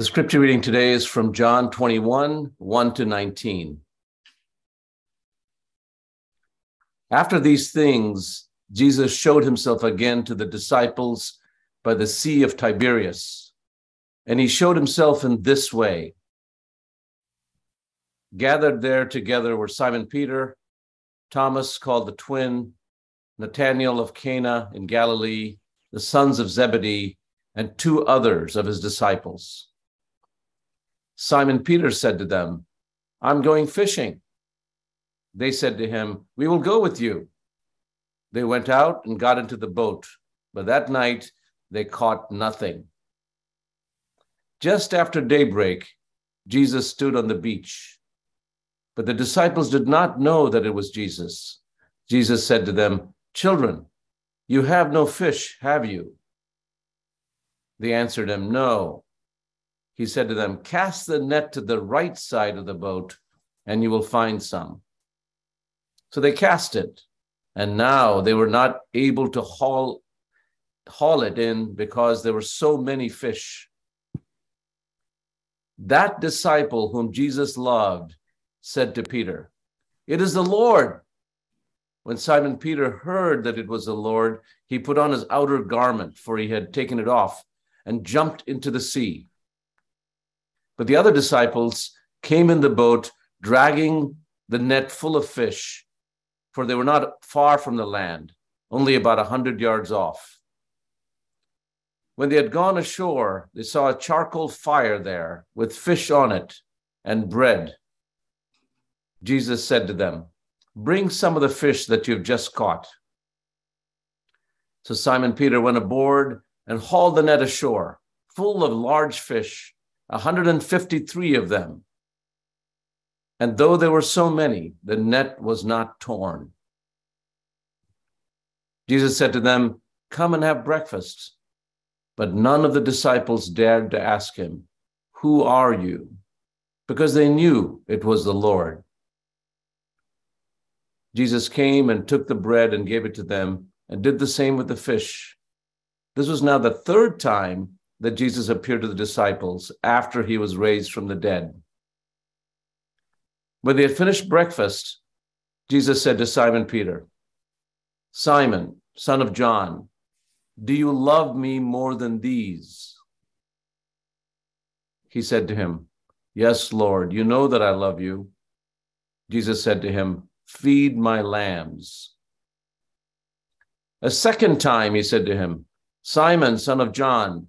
The scripture reading today is from John 21 1 to 19. After these things, Jesus showed himself again to the disciples by the Sea of Tiberias, and he showed himself in this way. Gathered there together were Simon Peter, Thomas called the twin, Nathanael of Cana in Galilee, the sons of Zebedee, and two others of his disciples. Simon Peter said to them, I'm going fishing. They said to him, We will go with you. They went out and got into the boat, but that night they caught nothing. Just after daybreak, Jesus stood on the beach. But the disciples did not know that it was Jesus. Jesus said to them, Children, you have no fish, have you? They answered him, No he said to them, Cast the net to the right side of the boat, and you will find some. So they cast it, and now they were not able to haul, haul it in because there were so many fish. That disciple whom Jesus loved said to Peter, It is the Lord. When Simon Peter heard that it was the Lord, he put on his outer garment, for he had taken it off, and jumped into the sea. But the other disciples came in the boat, dragging the net full of fish, for they were not far from the land, only about a hundred yards off. When they had gone ashore, they saw a charcoal fire there with fish on it and bread. Jesus said to them, Bring some of the fish that you have just caught. So Simon Peter went aboard and hauled the net ashore, full of large fish 153 of them. And though there were so many, the net was not torn. Jesus said to them, Come and have breakfast. But none of the disciples dared to ask him, Who are you? Because they knew it was the Lord. Jesus came and took the bread and gave it to them, and did the same with the fish. This was now the third time that Jesus appeared to the disciples after he was raised from the dead. When they had finished breakfast, Jesus said to Simon Peter, Simon, son of John, do you love me more than these? He said to him, Yes, Lord, you know that I love you. Jesus said to him, Feed my lambs. A second time he said to him, Simon, son of John,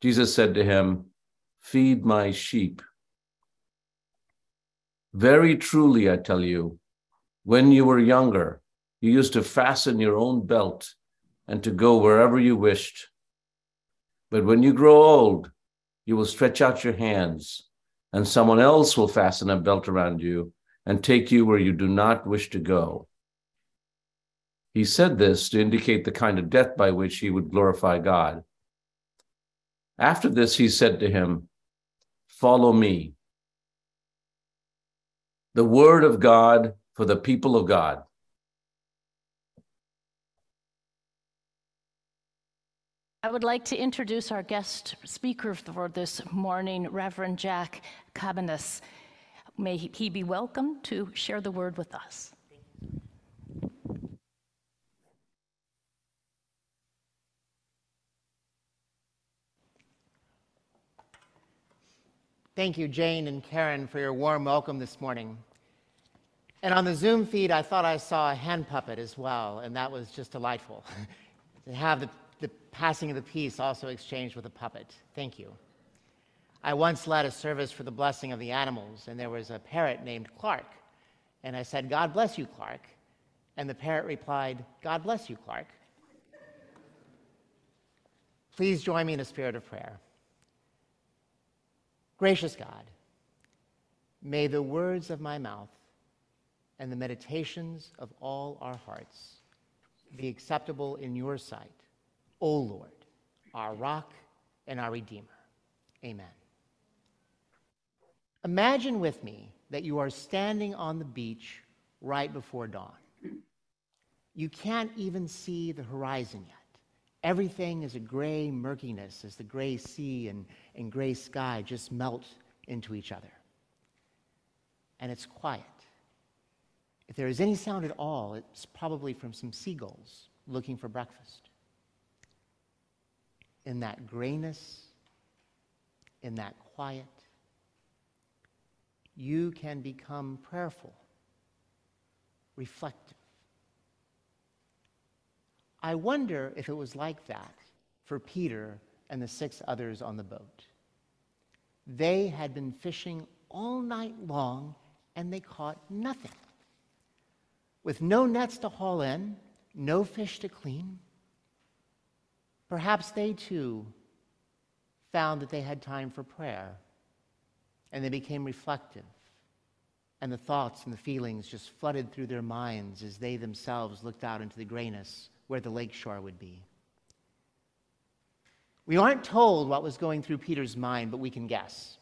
Jesus said to him, Feed my sheep. Very truly, I tell you, when you were younger, you used to fasten your own belt and to go wherever you wished. But when you grow old, you will stretch out your hands, and someone else will fasten a belt around you and take you where you do not wish to go. He said this to indicate the kind of death by which he would glorify God. After this, he said to him, Follow me. The word of God for the people of God. I would like to introduce our guest speaker for this morning, Reverend Jack Cabanis. May he be welcome to share the word with us. Thank you, Jane and Karen, for your warm welcome this morning. And on the Zoom feed, I thought I saw a hand puppet as well, and that was just delightful to have the, the passing of the peace also exchanged with a puppet. Thank you. I once led a service for the blessing of the animals, and there was a parrot named Clark. And I said, God bless you, Clark. And the parrot replied, God bless you, Clark. Please join me in a spirit of prayer. Gracious God, may the words of my mouth and the meditations of all our hearts be acceptable in your sight, O Lord, our rock and our Redeemer. Amen. Imagine with me that you are standing on the beach right before dawn. You can't even see the horizon yet. Everything is a gray murkiness as the gray sea and, and gray sky just melt into each other. And it's quiet. If there is any sound at all, it's probably from some seagulls looking for breakfast. In that grayness, in that quiet, you can become prayerful, reflective. I wonder if it was like that for Peter and the six others on the boat. They had been fishing all night long and they caught nothing. With no nets to haul in, no fish to clean, perhaps they too found that they had time for prayer and they became reflective. And the thoughts and the feelings just flooded through their minds as they themselves looked out into the grayness where the lakeshore would be. We aren't told what was going through Peter's mind, but we can guess.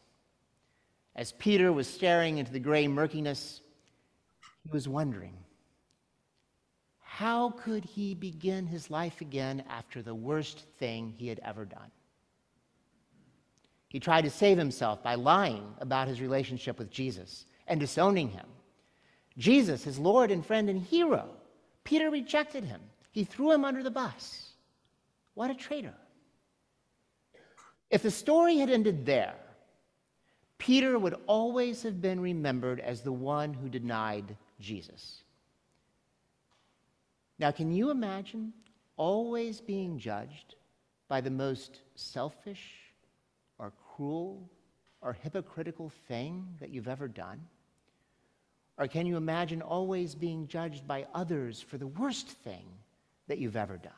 As Peter was staring into the gray murkiness, he was wondering how could he begin his life again after the worst thing he had ever done? He tried to save himself by lying about his relationship with Jesus and disowning him. Jesus, his Lord and friend and hero, Peter rejected him. He threw him under the bus. What a traitor. If the story had ended there, Peter would always have been remembered as the one who denied Jesus. Now, can you imagine always being judged by the most selfish or cruel or hypocritical thing that you've ever done? Or can you imagine always being judged by others for the worst thing that you've ever done?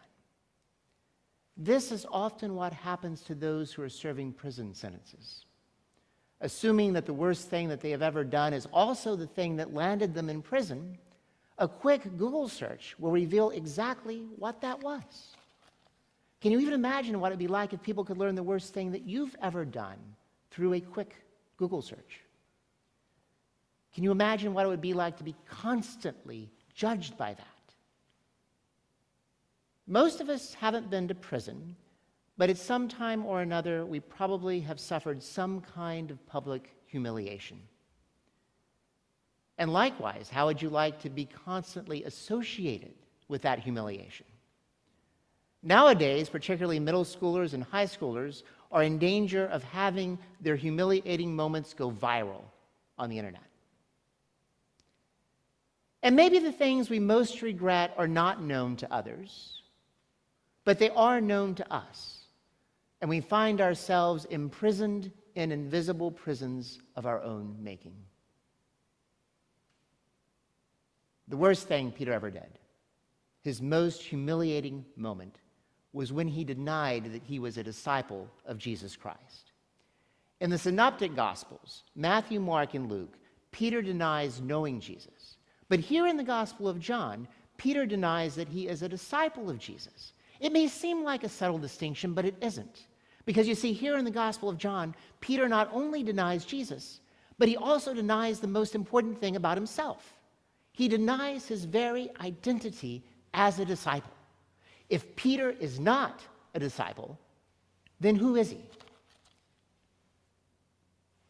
This is often what happens to those who are serving prison sentences. Assuming that the worst thing that they have ever done is also the thing that landed them in prison, a quick Google search will reveal exactly what that was. Can you even imagine what it'd be like if people could learn the worst thing that you've ever done through a quick Google search? Can you imagine what it would be like to be constantly judged by that? Most of us haven't been to prison, but at some time or another, we probably have suffered some kind of public humiliation. And likewise, how would you like to be constantly associated with that humiliation? Nowadays, particularly middle schoolers and high schoolers are in danger of having their humiliating moments go viral on the internet. And maybe the things we most regret are not known to others, but they are known to us. And we find ourselves imprisoned in invisible prisons of our own making. The worst thing Peter ever did, his most humiliating moment, was when he denied that he was a disciple of Jesus Christ. In the Synoptic Gospels, Matthew, Mark, and Luke, Peter denies knowing Jesus. But here in the Gospel of John, Peter denies that he is a disciple of Jesus. It may seem like a subtle distinction, but it isn't. Because you see, here in the Gospel of John, Peter not only denies Jesus, but he also denies the most important thing about himself. He denies his very identity as a disciple. If Peter is not a disciple, then who is he?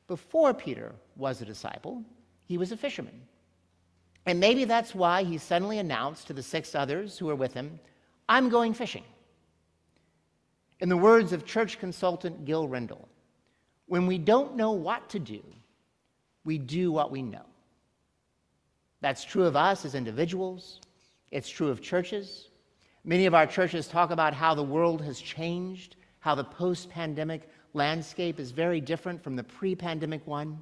Before Peter was a disciple, he was a fisherman. And maybe that's why he suddenly announced to the six others who were with him, I'm going fishing. In the words of church consultant Gil Rendle, when we don't know what to do, we do what we know. That's true of us as individuals, it's true of churches. Many of our churches talk about how the world has changed, how the post pandemic landscape is very different from the pre pandemic one.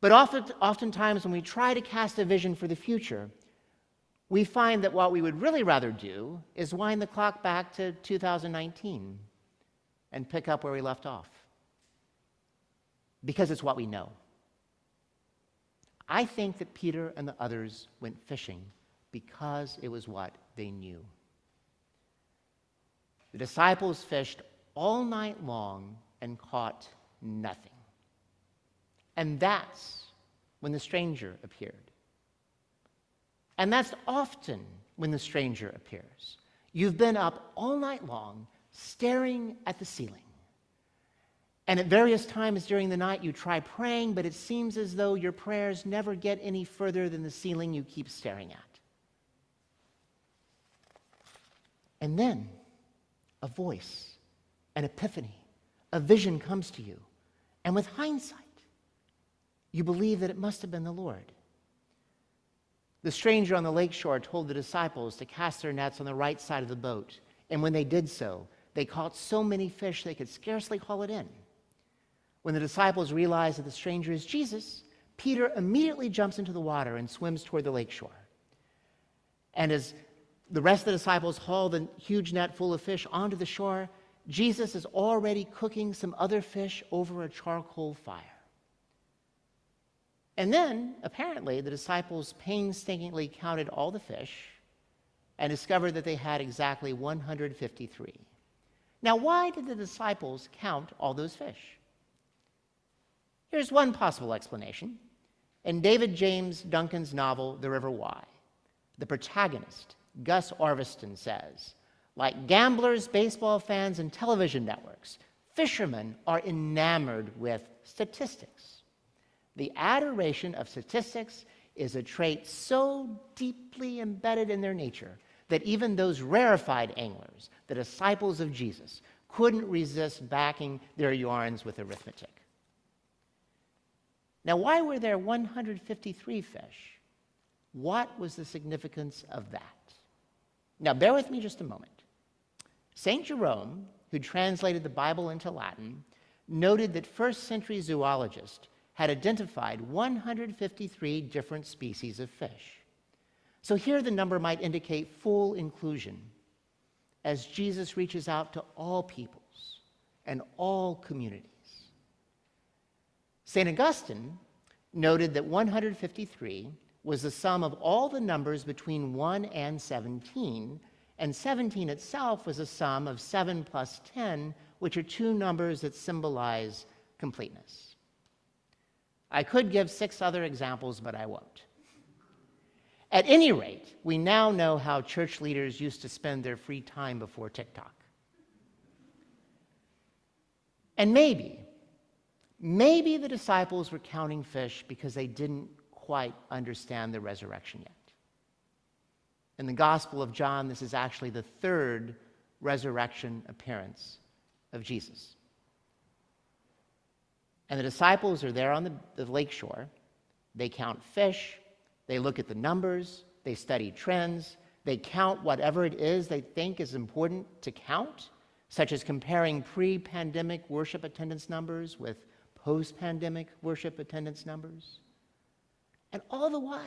But often, oftentimes, when we try to cast a vision for the future, we find that what we would really rather do is wind the clock back to 2019 and pick up where we left off. because it's what we know. I think that Peter and the others went fishing because it was what they knew. The disciples fished all night long and caught nothing. And that's when the stranger appeared. And that's often when the stranger appears. You've been up all night long staring at the ceiling. And at various times during the night, you try praying, but it seems as though your prayers never get any further than the ceiling you keep staring at. And then a voice, an epiphany, a vision comes to you. And with hindsight, you believe that it must have been the Lord. The stranger on the lakeshore told the disciples to cast their nets on the right side of the boat. And when they did so, they caught so many fish they could scarcely haul it in. When the disciples realize that the stranger is Jesus, Peter immediately jumps into the water and swims toward the lakeshore. And as the rest of the disciples haul the huge net full of fish onto the shore, Jesus is already cooking some other fish over a charcoal fire. And then, apparently, the disciples painstakingly counted all the fish and discovered that they had exactly 153. Now, why did the disciples count all those fish? Here's one possible explanation. In David James Duncan's novel, The River Why, the protagonist, Gus Orviston, says, like gamblers, baseball fans, and television networks, fishermen are enamored with statistics. The adoration of statistics is a trait so deeply embedded in their nature that even those rarefied anglers, the disciples of Jesus, couldn't resist backing their yarns with arithmetic. Now, why were there 153 fish? What was the significance of that? Now, bear with me just a moment. St. Jerome, who translated the Bible into Latin, noted that first century zoologists had identified 153 different species of fish. So here the number might indicate full inclusion as Jesus reaches out to all peoples and all communities. St. Augustine noted that 153 was the sum of all the numbers between 1 and 17, and 17 itself was a sum of 7 plus 10, which are two numbers that symbolize completeness. I could give six other examples, but I won't. At any rate, we now know how church leaders used to spend their free time before TikTok. And maybe, maybe the disciples were counting fish because they didn't quite understand the resurrection yet. In the Gospel of John, this is actually the third resurrection appearance of Jesus. And the disciples are there on the, the lake shore. They count fish, they look at the numbers, they study trends, they count whatever it is they think is important to count, such as comparing pre pandemic worship attendance numbers with post pandemic worship attendance numbers. And all the while,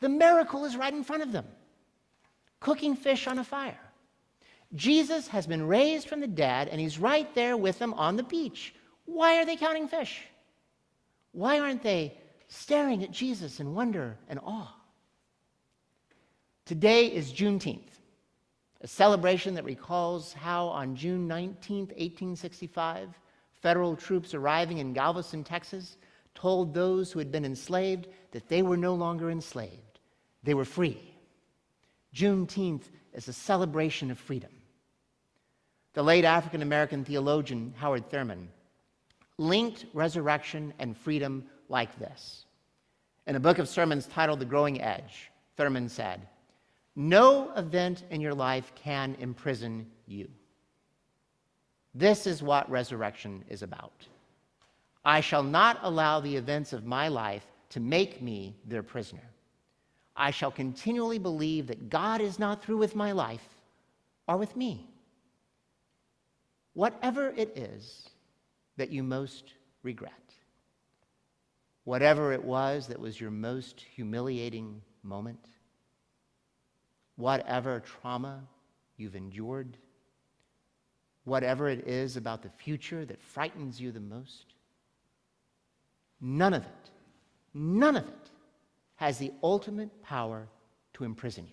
the miracle is right in front of them cooking fish on a fire. Jesus has been raised from the dead, and he's right there with them on the beach. Why are they counting fish? Why aren't they staring at Jesus in wonder and awe? Today is Juneteenth, a celebration that recalls how on June 19, 1865, federal troops arriving in Galveston, Texas, told those who had been enslaved that they were no longer enslaved, they were free. Juneteenth is a celebration of freedom. The late African American theologian Howard Thurman linked resurrection and freedom like this. In a book of sermons titled The Growing Edge, Thurman said, No event in your life can imprison you. This is what resurrection is about. I shall not allow the events of my life to make me their prisoner. I shall continually believe that God is not through with my life or with me. Whatever it is that you most regret, whatever it was that was your most humiliating moment, whatever trauma you've endured, whatever it is about the future that frightens you the most, none of it, none of it has the ultimate power to imprison you.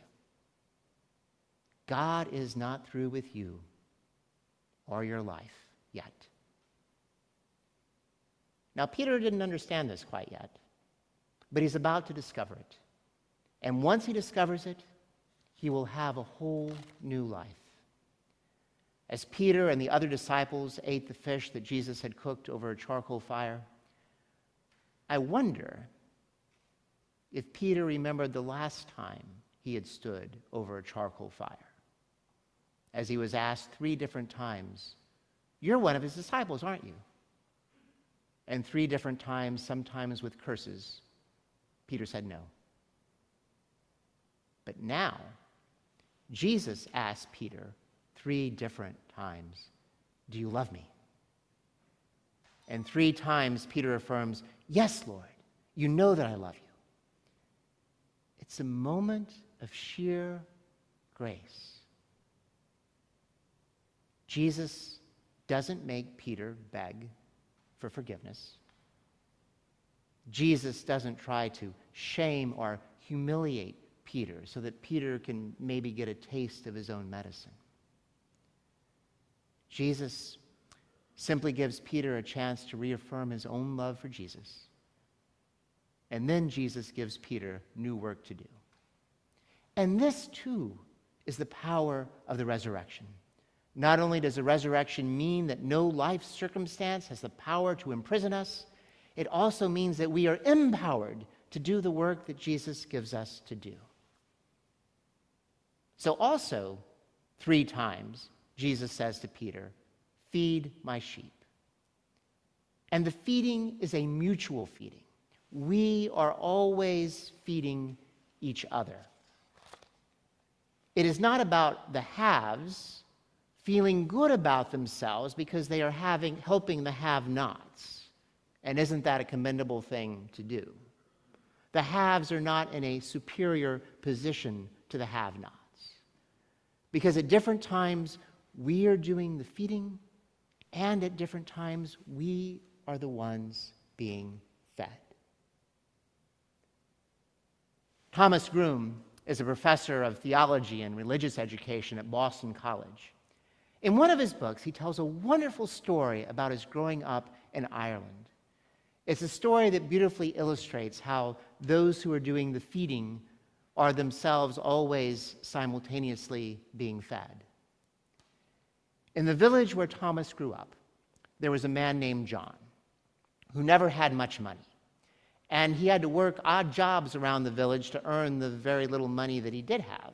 God is not through with you or your life yet. Now, Peter didn't understand this quite yet, but he's about to discover it. And once he discovers it, he will have a whole new life. As Peter and the other disciples ate the fish that Jesus had cooked over a charcoal fire, I wonder if Peter remembered the last time he had stood over a charcoal fire. As he was asked three different times, You're one of his disciples, aren't you? And three different times, sometimes with curses, Peter said no. But now, Jesus asked Peter three different times, Do you love me? And three times Peter affirms, Yes, Lord, you know that I love you. It's a moment of sheer grace. Jesus doesn't make Peter beg for forgiveness. Jesus doesn't try to shame or humiliate Peter so that Peter can maybe get a taste of his own medicine. Jesus simply gives Peter a chance to reaffirm his own love for Jesus. And then Jesus gives Peter new work to do. And this, too, is the power of the resurrection. Not only does the resurrection mean that no life circumstance has the power to imprison us, it also means that we are empowered to do the work that Jesus gives us to do. So, also, three times, Jesus says to Peter, Feed my sheep. And the feeding is a mutual feeding. We are always feeding each other. It is not about the haves feeling good about themselves because they are having, helping the have nots. And isn't that a commendable thing to do? The haves are not in a superior position to the have nots. Because at different times, we are doing the feeding, and at different times, we are the ones being fed. Thomas Groome is a professor of theology and religious education at Boston College. In one of his books, he tells a wonderful story about his growing up in Ireland. It's a story that beautifully illustrates how those who are doing the feeding are themselves always simultaneously being fed. In the village where Thomas grew up, there was a man named John who never had much money. And he had to work odd jobs around the village to earn the very little money that he did have.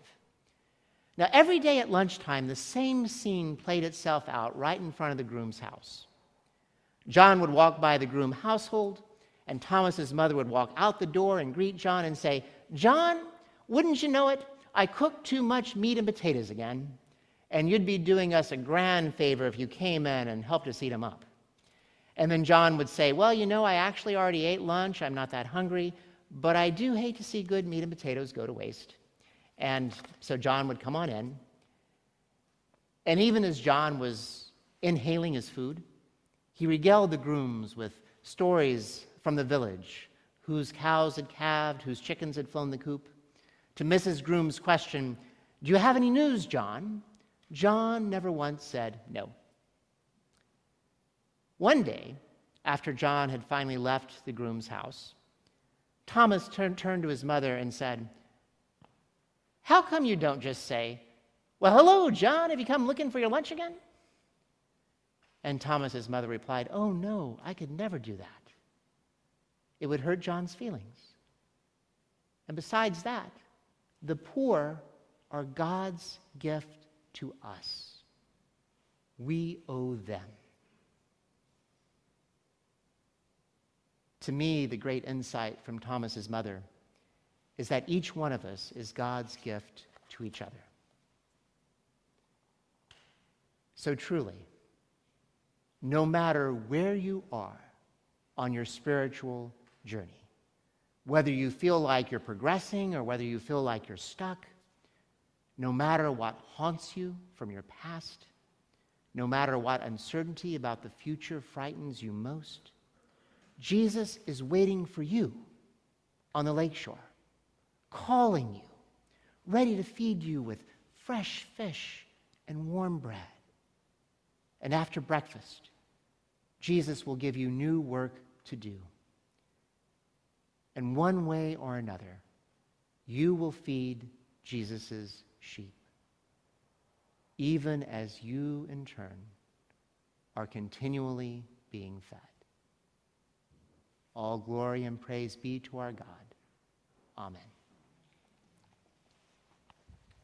Now, every day at lunchtime, the same scene played itself out right in front of the Groome's house. John would walk by the Groome household, and Thomas's mother would walk out the door and greet John and say, John, wouldn't you know it? I cooked too much meat and potatoes again, and you'd be doing us a grand favor if you came in and helped us eat them up. And then John would say, Well, you know, I actually already ate lunch. I'm not that hungry, but I do hate to see good meat and potatoes go to waste. And so John would come on in. And even as John was inhaling his food, he regaled the Groomes with stories from the village whose cows had calved, whose chickens had flown the coop to Mrs. Groome's question, Do you have any news, John? John never once said no. One day, after John had finally left the Groome's house, Thomas turned, turned to his mother and said, How come you don't just say, Well, hello, John, have you come looking for your lunch again? And Thomas's mother replied, Oh, no, I could never do that. It would hurt John's feelings. And besides that, the poor are God's gift to us. We owe them. To me, the great insight from Thomas's mother is that each one of us is God's gift to each other. So truly, no matter where you are on your spiritual journey, whether you feel like you're progressing or whether you feel like you're stuck, no matter what haunts you from your past, no matter what uncertainty about the future frightens you most, Jesus is waiting for you on the lakeshore, calling you, ready to feed you with fresh fish and warm bread. And after breakfast, Jesus will give you new work to do. And one way or another, you will feed Jesus' sheep, even as you, in turn, are continually being fed. All glory and praise be to our God. Amen.